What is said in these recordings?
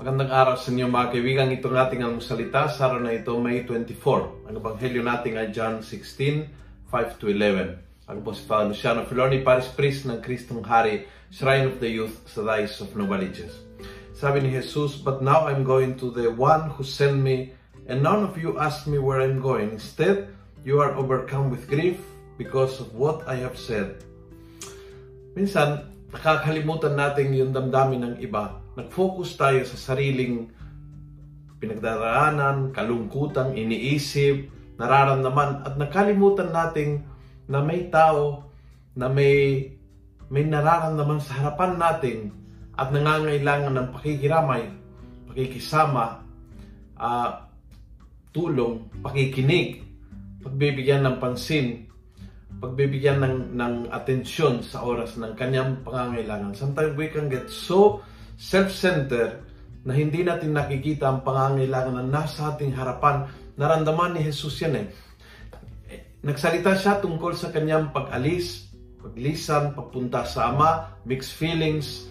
Magandang araw sa inyo mga kaibigan. Ito ang ating almusalita sa araw na ito, May 24. Ang ebanghelyo natin ay John 16, 5-11. Ako po si Father Luciano Filoni, Paris Priest ng Kristong Hari, Shrine of the Youth sa Dice of Novaliches. Sabi ni Jesus, But now I'm going to the one who sent me, and none of you ask me where I'm going. Instead, you are overcome with grief because of what I have said. Minsan, nakakalimutan natin yung damdamin ng iba. Nag-focus tayo sa sariling pinagdaraanan, kalungkutan, iniisip, nararamdaman at nakalimutan natin na may tao na may may nararamdaman sa harapan natin at nangangailangan ng pakikiramay, pakikisama, uh, tulong, pakikinig, pagbibigyan ng pansin, pagbibigyan ng, ng atensyon sa oras ng kanyang pangangailangan. Sometimes we can get so self-centered na hindi natin nakikita ang pangangailangan na nasa ating harapan. Naramdaman ni Jesus yan eh. Nagsalita siya tungkol sa kanyang pag-alis, paglisan, pagpunta sa Ama, mixed feelings,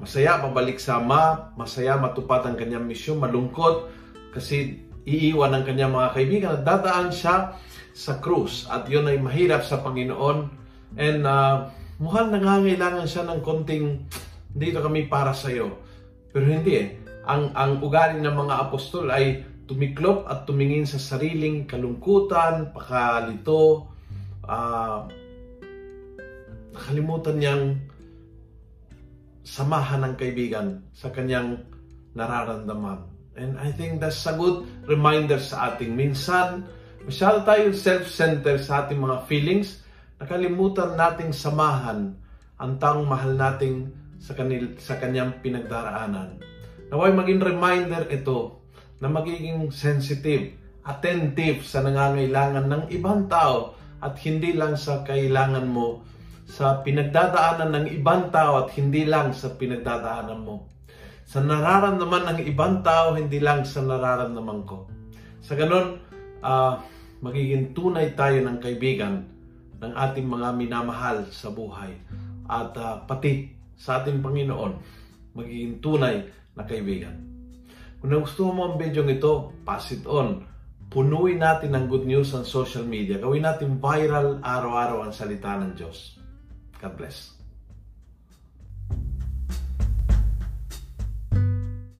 masaya pabalik sa Ama, masaya matupad ang kanyang misyon, malungkot. Kasi iiwan ng kanyang mga kaibigan. At dadaan siya sa krus. At yun ay mahirap sa Panginoon. And uh, mukhang nangangailangan siya ng konting dito kami para sa iyo pero hindi eh. Ang ang ugali ng mga apostol ay tumiklop at tumingin sa sariling kalungkutan, pakalito, uh, nakalimutan niyang samahan ng kaibigan sa kanyang nararamdaman. And I think that's a good reminder sa ating minsan, Masyado tayo self-centered sa ating mga feelings, nakalimutan nating samahan ang taong mahal nating sa, kanil, sa kanyang pinagdaraanan. Naway maging reminder ito na magiging sensitive, attentive sa nangangailangan ng ibang tao at hindi lang sa kailangan mo sa pinagdadaanan ng ibang tao at hindi lang sa pinagdadaanan mo. Sa nararamdaman ng ibang tao, hindi lang sa nararamdaman ko. Sa ganun, uh, magiging tunay tayo ng kaibigan ng ating mga minamahal sa buhay. At uh, pati sa ating Panginoon, magiging tunay na kaibigan. Kung nagustuhan mo ang video ito, pass it on. Punuin natin ng good news sa social media. Gawin natin viral araw-araw ang salita ng Diyos. God bless.